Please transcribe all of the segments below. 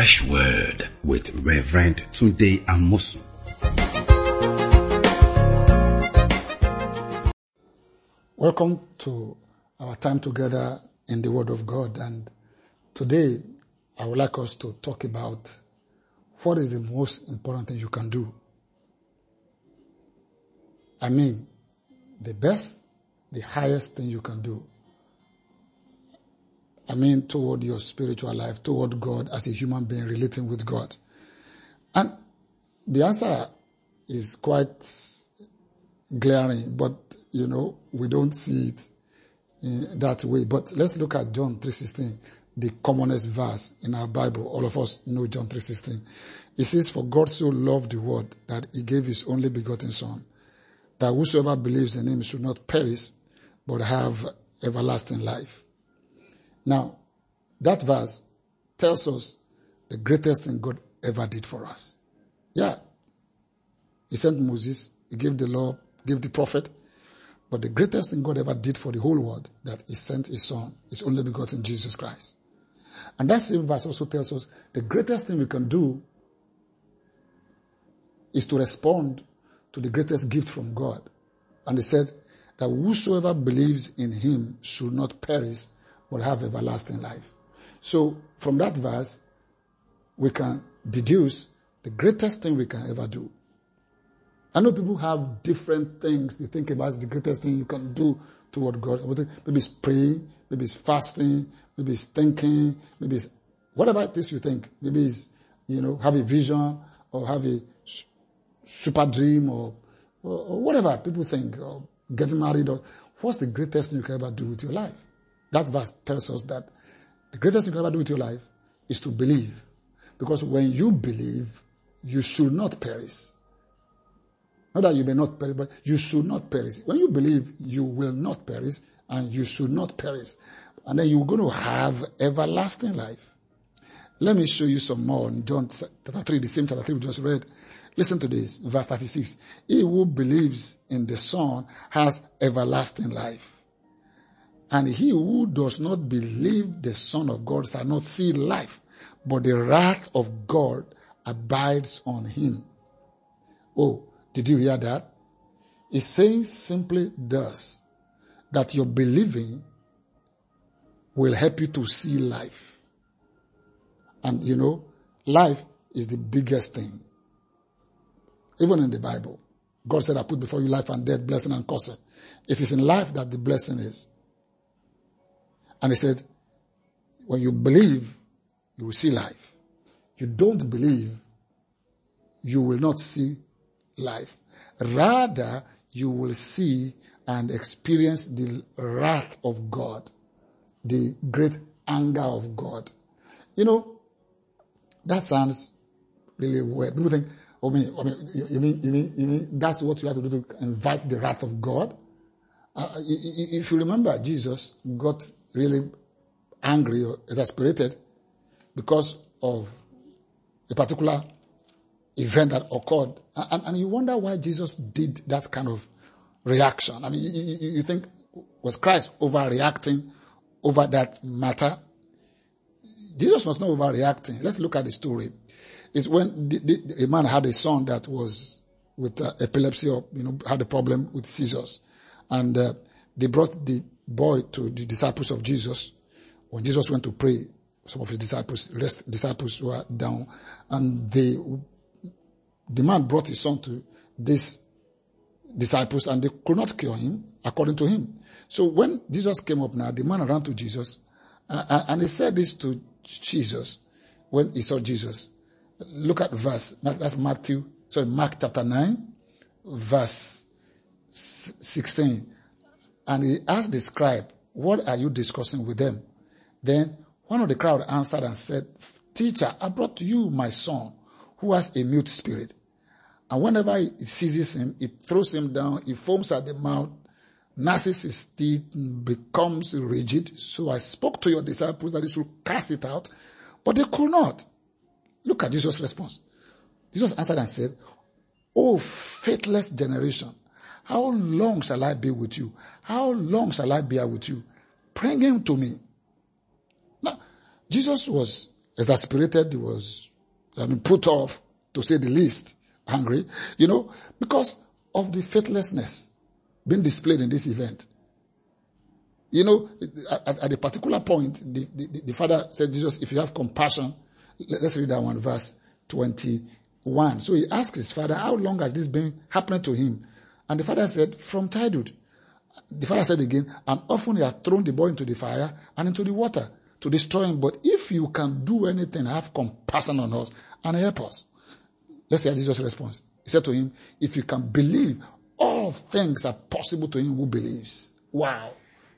fresh word with Reverend Tunde Amosu. Welcome to our time together in the Word of God. And today I would like us to talk about what is the most important thing you can do. I mean, the best, the highest thing you can do. I mean, toward your spiritual life, toward God as a human being relating with God. And the answer is quite glaring, but you know, we don't see it in that way. But let's look at John 3.16, the commonest verse in our Bible. All of us know John 3.16. It says, For God so loved the world that he gave his only begotten son, that whosoever believes in him should not perish, but have everlasting life. Now, that verse tells us the greatest thing God ever did for us. Yeah. He sent Moses, he gave the law, gave the prophet, but the greatest thing God ever did for the whole world, that He sent His Son, His only begotten Jesus Christ. And that same verse also tells us the greatest thing we can do is to respond to the greatest gift from God. And He said that whosoever believes in Him should not perish, but have everlasting life. So from that verse, we can deduce the greatest thing we can ever do I know people have different things they think about the greatest thing you can do toward God. Maybe it's praying, maybe it's fasting, maybe it's thinking, maybe it's whatever it is you think. Maybe it's, you know, have a vision or have a super dream or, or, or whatever people think or getting married or what's the greatest thing you can ever do with your life? That verse tells us that the greatest thing you can ever do with your life is to believe. Because when you believe, you should not perish. Not that you may not perish, but you should not perish. When you believe, you will not perish and you should not perish. And then you're going to have everlasting life. Let me show you some more in John chapter 3, the same chapter 3 we just read. Listen to this, verse 36. He who believes in the Son has everlasting life. And he who does not believe the Son of God shall not see life, but the wrath of God abides on him. Oh, did you hear that? It's saying simply thus that your believing will help you to see life. And you know, life is the biggest thing. Even in the Bible, God said, I put before you life and death, blessing and cursing. It is in life that the blessing is. And he said, when you believe, you will see life. You don't believe, you will not see life. Rather, you will see and experience the wrath of God, the great anger of God. You know, that sounds really weird. People think, oh, mean, I mean, you mean, you mean, you mean that's what you have to do to invite the wrath of God? Uh, if you remember, Jesus got really angry or exasperated because of a particular event that occurred. And, and, you wonder why Jesus did that kind of reaction. I mean, you, you think, was Christ overreacting over that matter? Jesus was not overreacting. Let's look at the story. It's when the, the, a man had a son that was with uh, epilepsy or, you know, had a problem with seizures. And uh, they brought the boy to the disciples of Jesus. When Jesus went to pray, some of his disciples, rest disciples were down and they the man brought his son to these disciples and they could not cure him according to him. So when Jesus came up now, the man ran to Jesus uh, and he said this to Jesus when he saw Jesus. Look at verse, that's Matthew, sorry, Mark chapter 9, verse 16. And he asked the scribe, what are you discussing with them? Then one of the crowd answered and said, teacher, I brought to you my son who has a mute spirit. And whenever it seizes him, it throws him down, it foams at the mouth, gnashes his teeth, becomes rigid. So I spoke to your disciples that they should cast it out, but they could not. Look at Jesus' response. Jesus answered and said, O faithless generation, how long shall I be with you? How long shall I bear with you? Bring him to me. Now, Jesus was exasperated, he was, I mean, put off, to say the least, angry, you know, because of the faithlessness being displayed in this event. You know, at, at a particular point, the, the, the, father said, Jesus, if you have compassion, let's read that one, verse 21. So he asked his father, how long has this been happening to him? And the father said, from childhood. The father said again, and often he has thrown the boy into the fire and into the water to destroy him. But if you can do anything, have compassion on us and help us. Let's hear Jesus' response. He said to him, if you can believe, all things are possible to him who believes. Wow.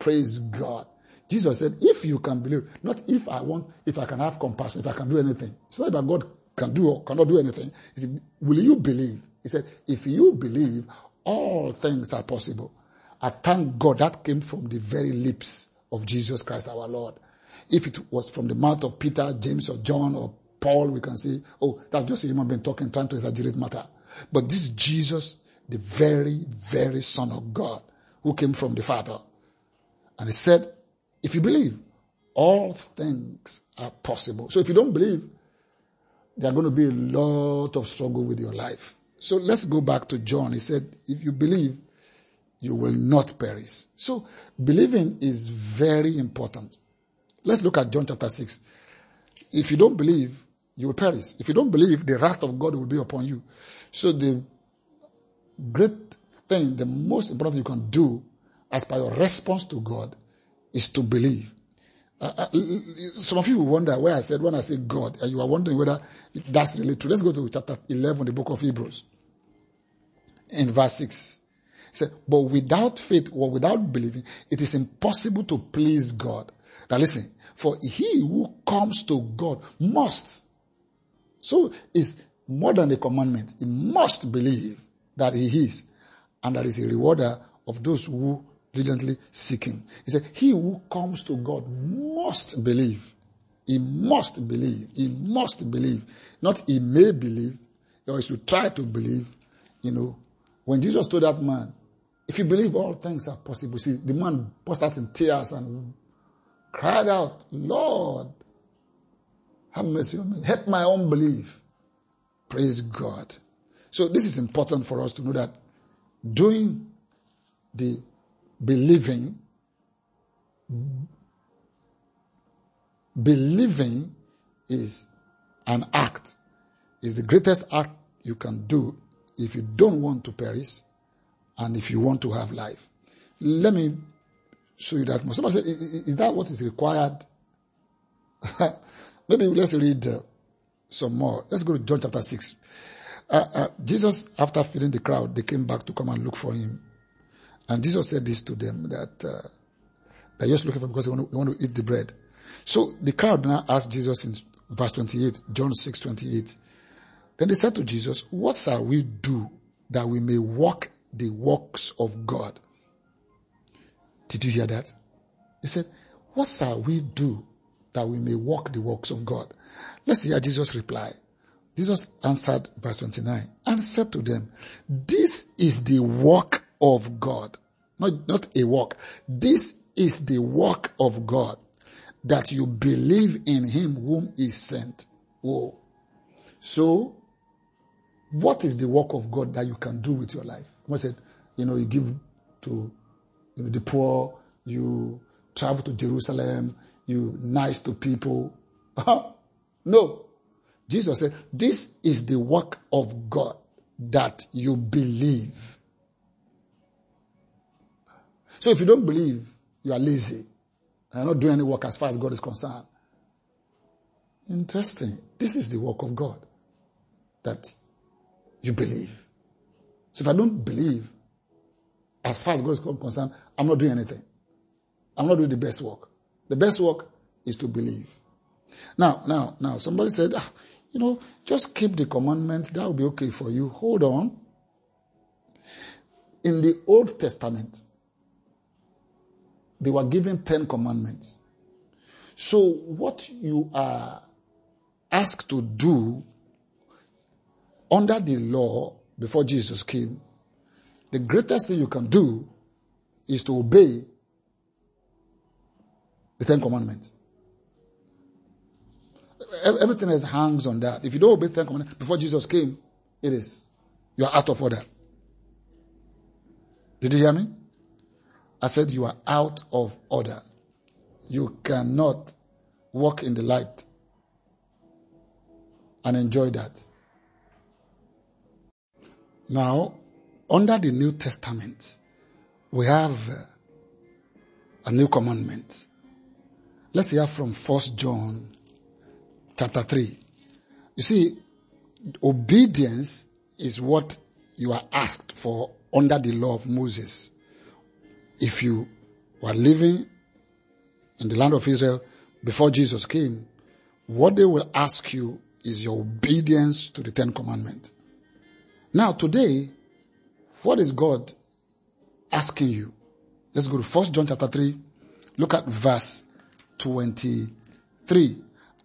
Praise God. Jesus said, if you can believe, not if I want, if I can have compassion, if I can do anything. It's not about God can do or cannot do anything. He said, will you believe? He said, if you believe, all things are possible. I thank God that came from the very lips of Jesus Christ our Lord. If it was from the mouth of Peter, James, or John, or Paul, we can say, oh, that's just a human being talking, trying to exaggerate matter. But this Jesus, the very, very Son of God, who came from the Father, and he said, if you believe, all things are possible. So if you don't believe, there are going to be a lot of struggle with your life. So let's go back to John. He said, if you believe, you will not perish. So believing is very important. Let's look at John chapter 6. If you don't believe, you will perish. If you don't believe, the wrath of God will be upon you. So the great thing, the most important thing you can do as per your response to God is to believe. Uh, uh, some of you will wonder where I said when I say God, and you are wondering whether that's really true. Let's go to chapter 11, the book of Hebrews, in verse 6. He said, But without faith or without believing, it is impossible to please God. Now listen, for he who comes to God must. So it's more than a commandment. He must believe that he is, and that is a rewarder of those who diligently seek him. He said, He who comes to God must believe. He must believe. He must believe. Not he may believe, or he should try to believe. You know, when Jesus told that man, if you believe all things are possible, see, the man burst out in tears and cried out, Lord, have mercy on me. Help my unbelief. Praise God. So this is important for us to know that doing the believing, believing is an act, is the greatest act you can do if you don't want to perish and if you want to have life. Let me show you that. Somebody say, is that what is required? Maybe let's read uh, some more. Let's go to John chapter 6. Uh, uh, Jesus, after feeding the crowd, they came back to come and look for him. And Jesus said this to them that uh, they're just looking for him because they want, to, they want to eat the bread. So the crowd now asked Jesus in verse 28, John 6, 28. Then they said to Jesus, what shall we do that we may walk the works of God? Did you hear that? He said, what shall we do that we may walk the works of God? Let's hear Jesus reply. Jesus answered verse 29 and said to them, this is the work of God. Not, not a work. This is the work of God that you believe in him whom he sent. Whoa. So, what is the work of God that you can do with your life? I said, you know, you give to you know, the poor, you travel to Jerusalem, you nice to people. no. Jesus said, this is the work of God that you believe so if you don't believe, you are lazy. And are not doing any work as far as God is concerned. Interesting. This is the work of God that you believe. So if I don't believe, as far as God is concerned, I'm not doing anything. I'm not doing the best work. The best work is to believe. Now, now, now, somebody said, ah, you know, just keep the commandments. That will be okay for you. Hold on. In the Old Testament, they were given 10 commandments. So what you are asked to do under the law before Jesus came, the greatest thing you can do is to obey the Ten Commandments. everything else hangs on that. If you don't obey Ten Commandments before Jesus came, it is. You are out of order. Did you hear me? I said you are out of order. You cannot walk in the light and enjoy that. Now, under the New Testament, we have uh, a new commandment. Let's hear from First John chapter 3. You see, obedience is what you are asked for under the law of Moses. If you were living in the land of Israel before Jesus came, what they will ask you is your obedience to the Ten Commandments. Now today, what is God asking you? Let's go to First John chapter 3. Look at verse 23.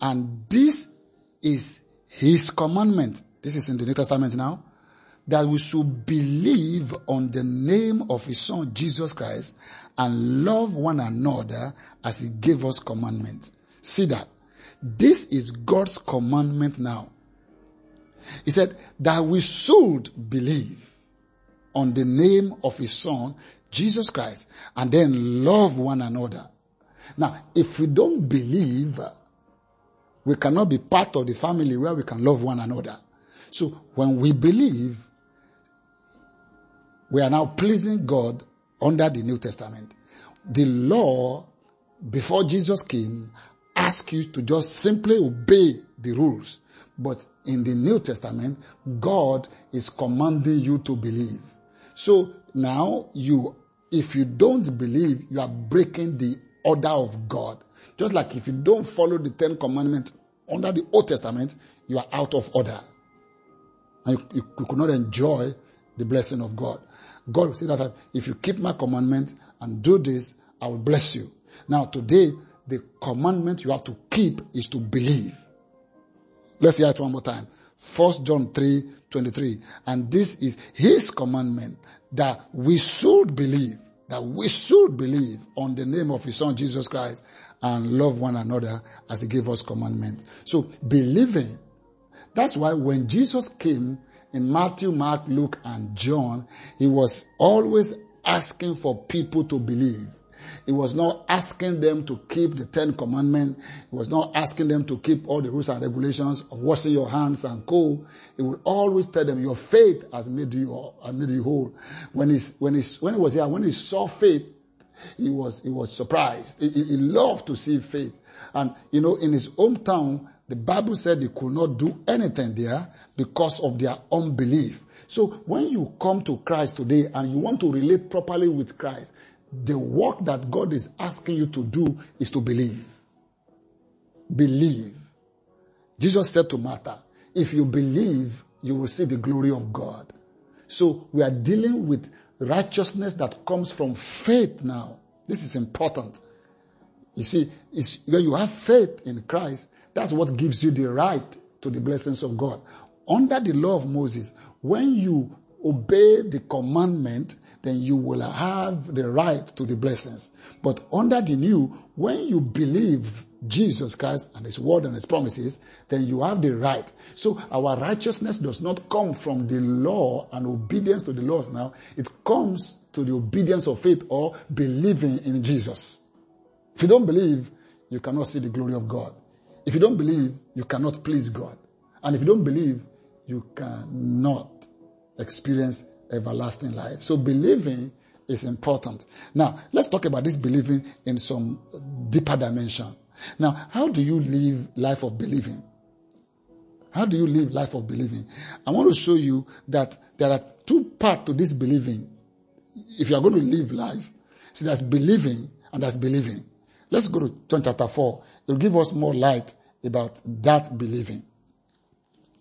And this is his commandment. This is in the New Testament now. That we should believe on the name of his son Jesus Christ and love one another as he gave us commandment. See that. This is God's commandment now. He said that we should believe on the name of his son, Jesus Christ, and then love one another. Now, if we don't believe, we cannot be part of the family where we can love one another. So when we believe, we are now pleasing God under the New Testament. The law, before Jesus came, asked you to just simply obey the rules. But in the New Testament, God is commanding you to believe. So now you, if you don't believe, you are breaking the order of God. Just like if you don't follow the Ten Commandments under the Old Testament, you are out of order. And you, you, you could not enjoy the blessing of God. God will say that if you keep my commandment and do this, I will bless you. Now today, the commandment you have to keep is to believe. Let's hear it one more time. First John 3, 23. And this is his commandment that we should believe, that we should believe on the name of his son Jesus Christ and love one another as he gave us commandment. So believing, that's why when Jesus came in Matthew, Mark, Luke, and John, he was always asking for people to believe. He was not asking them to keep the Ten Commandments. He was not asking them to keep all the rules and regulations of washing your hands and co. He would always tell them, your faith has made you, has made you whole. When he, when he, when he was here, when he saw faith, he was, he was surprised. He, he loved to see faith. And, you know, in his hometown, the Bible said they could not do anything there because of their unbelief. So when you come to Christ today and you want to relate properly with Christ, the work that God is asking you to do is to believe. Believe. Jesus said to Martha, if you believe, you will see the glory of God. So we are dealing with righteousness that comes from faith now. This is important. You see, when you have faith in Christ, that's what gives you the right to the blessings of God. Under the law of Moses, when you obey the commandment, then you will have the right to the blessings. But under the new, when you believe Jesus Christ and His word and His promises, then you have the right. So our righteousness does not come from the law and obedience to the laws now. It comes to the obedience of faith or believing in Jesus. If you don't believe, you cannot see the glory of God. If you don't believe, you cannot please God. And if you don't believe, you cannot experience everlasting life. So believing is important. Now, let's talk about this believing in some deeper dimension. Now, how do you live life of believing? How do you live life of believing? I want to show you that there are two parts to this believing. If you are going to live life, see there's believing and there's believing. Let's go to John chapter 4. It will give us more light about that believing.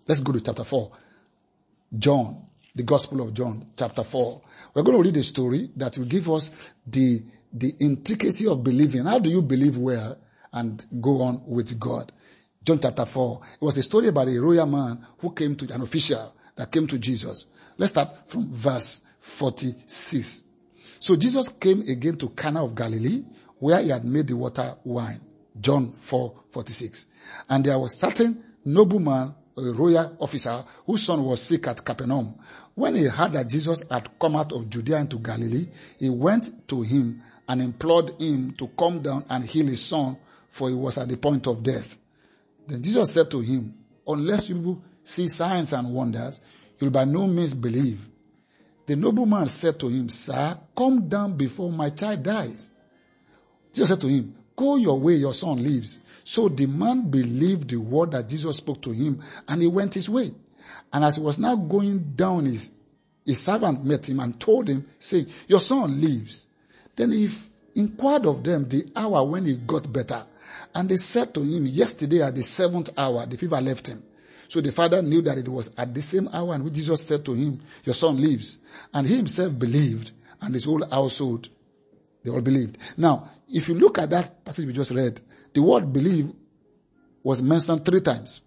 Let's go to chapter 4. John the Gospel of John, chapter 4. We're going to read a story that will give us the, the intricacy of believing. How do you believe well and go on with God? John chapter 4. It was a story about a royal man who came to, an official that came to Jesus. Let's start from verse 46. So Jesus came again to Cana of Galilee, where he had made the water wine. John 4, 46. And there was certain nobleman, a royal officer, whose son was sick at Capernaum. When he heard that Jesus had come out of Judea into Galilee, he went to him and implored him to come down and heal his son, for he was at the point of death. Then Jesus said to him, unless you see signs and wonders, you'll by no means believe. The nobleman said to him, Sir, come down before my child dies. Jesus said to him, Go your way, your son lives. So the man believed the word that Jesus spoke to him and he went his way. And as he was now going down, his, his servant met him and told him, saying, Your son lives. Then he inquired of them the hour when he got better. And they said to him, Yesterday at the seventh hour, the fever left him. So the father knew that it was at the same hour in which Jesus said to him, Your son lives. And he himself believed, and his whole household, they all believed. Now, if you look at that passage we just read, the word believe was mentioned three times.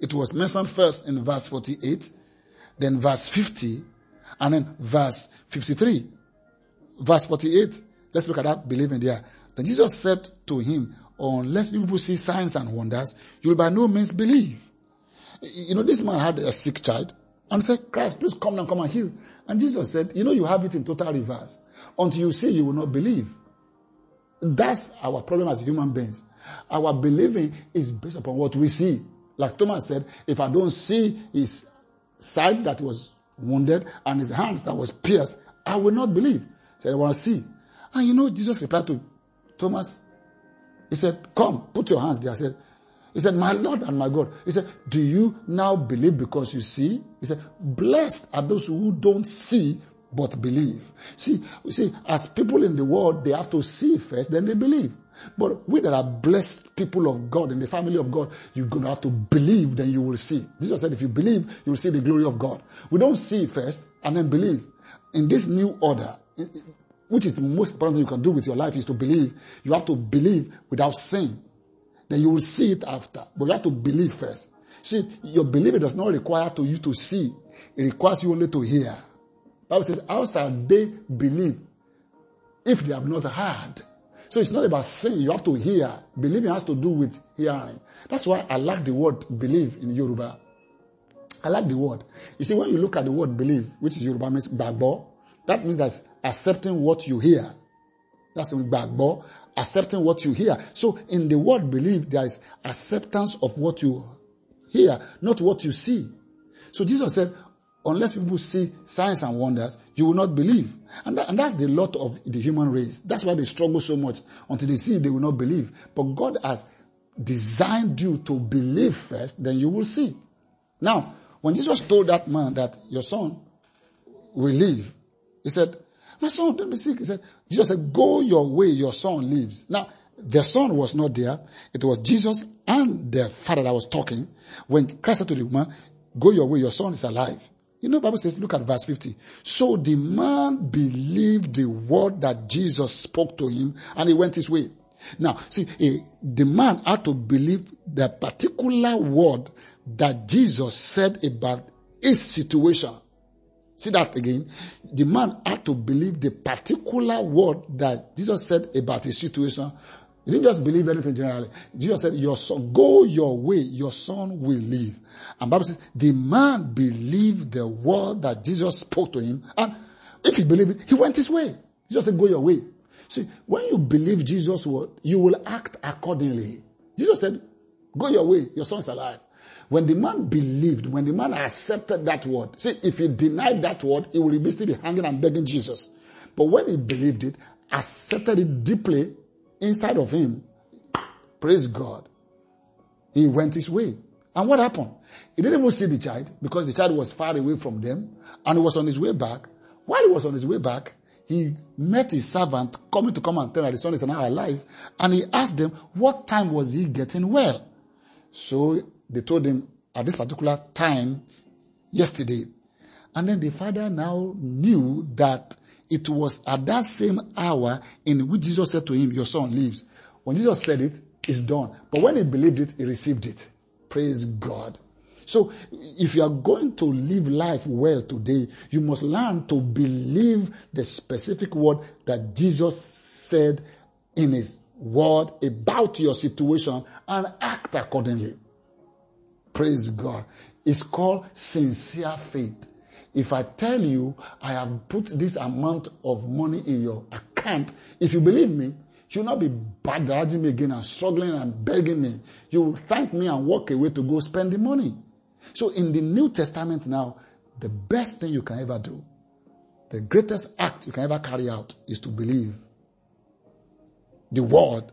It was mentioned first in verse 48, then verse 50, and then verse 53. Verse 48, let's look at that believing there. Then Jesus said to him, unless you see signs and wonders, you'll by no means believe. You know, this man had a sick child and said, Christ, please come and come and heal. And Jesus said, you know, you have it in total reverse. Until you see, you will not believe. That's our problem as human beings. Our believing is based upon what we see. Like Thomas said, if I don't see his side that was wounded and his hands that was pierced, I will not believe. He said, I want to see. And you know, Jesus replied to Thomas, he said, come, put your hands there. I said, he said, My Lord and my God. He said, Do you now believe because you see? He said, Blessed are those who don't see but believe. See, you see, as people in the world, they have to see first, then they believe. But we that are blessed people of God in the family of God, you're to have to believe, then you will see. Jesus said, if you believe, you will see the glory of God. We don't see first and then believe. In this new order, which is the most important thing you can do with your life is to believe. You have to believe without seeing. Then you will see it after. But you have to believe first. See, your believing does not require to you to see. It requires you only to hear. Bible says, how shall they believe if they have not heard? So it's not about saying, you have to hear. Believing has to do with hearing. That's why I like the word believe in Yoruba. I like the word. You see, when you look at the word believe, which is Yoruba means bagbo, that means that's accepting what you hear. That's bagbo accepting what you hear. So in the word believe, there is acceptance of what you hear, not what you see. So Jesus said, unless people see signs and wonders, you will not believe. And, that, and that's the lot of the human race. That's why they struggle so much. Until they see, they will not believe. But God has designed you to believe first, then you will see. Now, when Jesus told that man that your son will live, he said, my son, don't be sick. He said, Jesus said, go your way, your son lives. Now, the son was not there. It was Jesus and the father that was talking. When Christ said to the woman, go your way, your son is alive. You know, Bible says, look at verse 50. So the man believed the word that Jesus spoke to him and he went his way. Now, see, a, the man had to believe the particular word that Jesus said about his situation. See that again? The man had to believe the particular word that Jesus said about his situation. He didn't just believe anything generally. Jesus said, your son, go your way, your son will live. And Bible says, the man believed the word that Jesus spoke to him. And if he believed it, he went his way. Jesus said, go your way. See, when you believe Jesus' word, you will act accordingly. Jesus said, go your way, your son is alive. When the man believed, when the man accepted that word, see, if he denied that word, he would still be hanging and begging Jesus. But when he believed it, accepted it deeply inside of him, praise God, he went his way. And what happened? He didn't even see the child because the child was far away from them and he was on his way back. While he was on his way back, he met his servant coming to come and tell that the son is now alive and he asked them what time was he getting well. So they told him at this particular time yesterday. And then the father now knew that it was at that same hour in which Jesus said to him, your son lives. When Jesus said it, it's done. But when he believed it, he received it. Praise God. So if you are going to live life well today, you must learn to believe the specific word that Jesus said in his word about your situation and act accordingly. Praise God. It's called sincere faith. If I tell you I have put this amount of money in your account, if you believe me, you'll not be badgering me again and struggling and begging me. You will thank me and walk away to go spend the money. So in the New Testament now, the best thing you can ever do, the greatest act you can ever carry out is to believe the word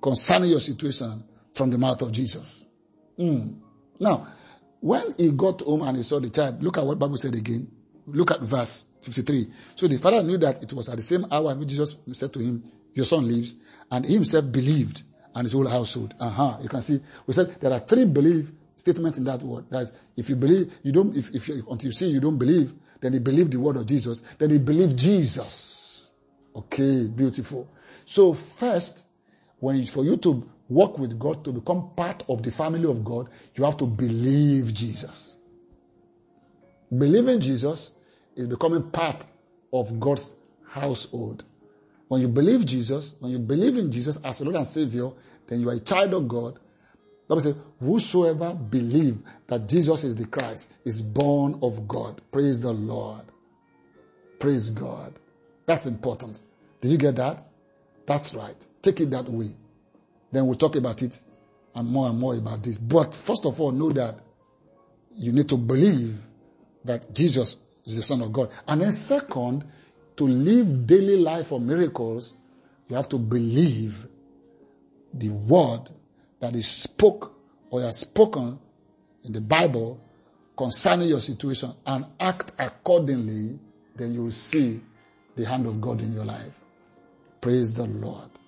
concerning your situation from the mouth of Jesus. Mm. Now, when he got home and he saw the child, look at what Bible said again. Look at verse 53. So the father knew that it was at the same hour Jesus said to him, your son lives, and he himself believed and his whole household. Uh-huh. You can see, we said there are three belief statements in that word. That's if you believe, you don't, if, if you, until you see you don't believe, then he believed the word of Jesus, then he believed Jesus. Okay, beautiful. So first, when for you to walk with God, to become part of the family of God, you have to believe Jesus. Believing Jesus is becoming part of God's household. When you believe Jesus, when you believe in Jesus as Lord and Savior, then you are a child of God. Bible says, whosoever believe that Jesus is the Christ is born of God. Praise the Lord. Praise God. That's important. Did you get that? That's right. Take it that way. Then we'll talk about it and more and more about this. But first of all, know that you need to believe that Jesus is the Son of God. And then second, to live daily life of miracles, you have to believe the word that is spoke or has spoken in the Bible concerning your situation and act accordingly, then you will see the hand of God in your life. Praise the Lord.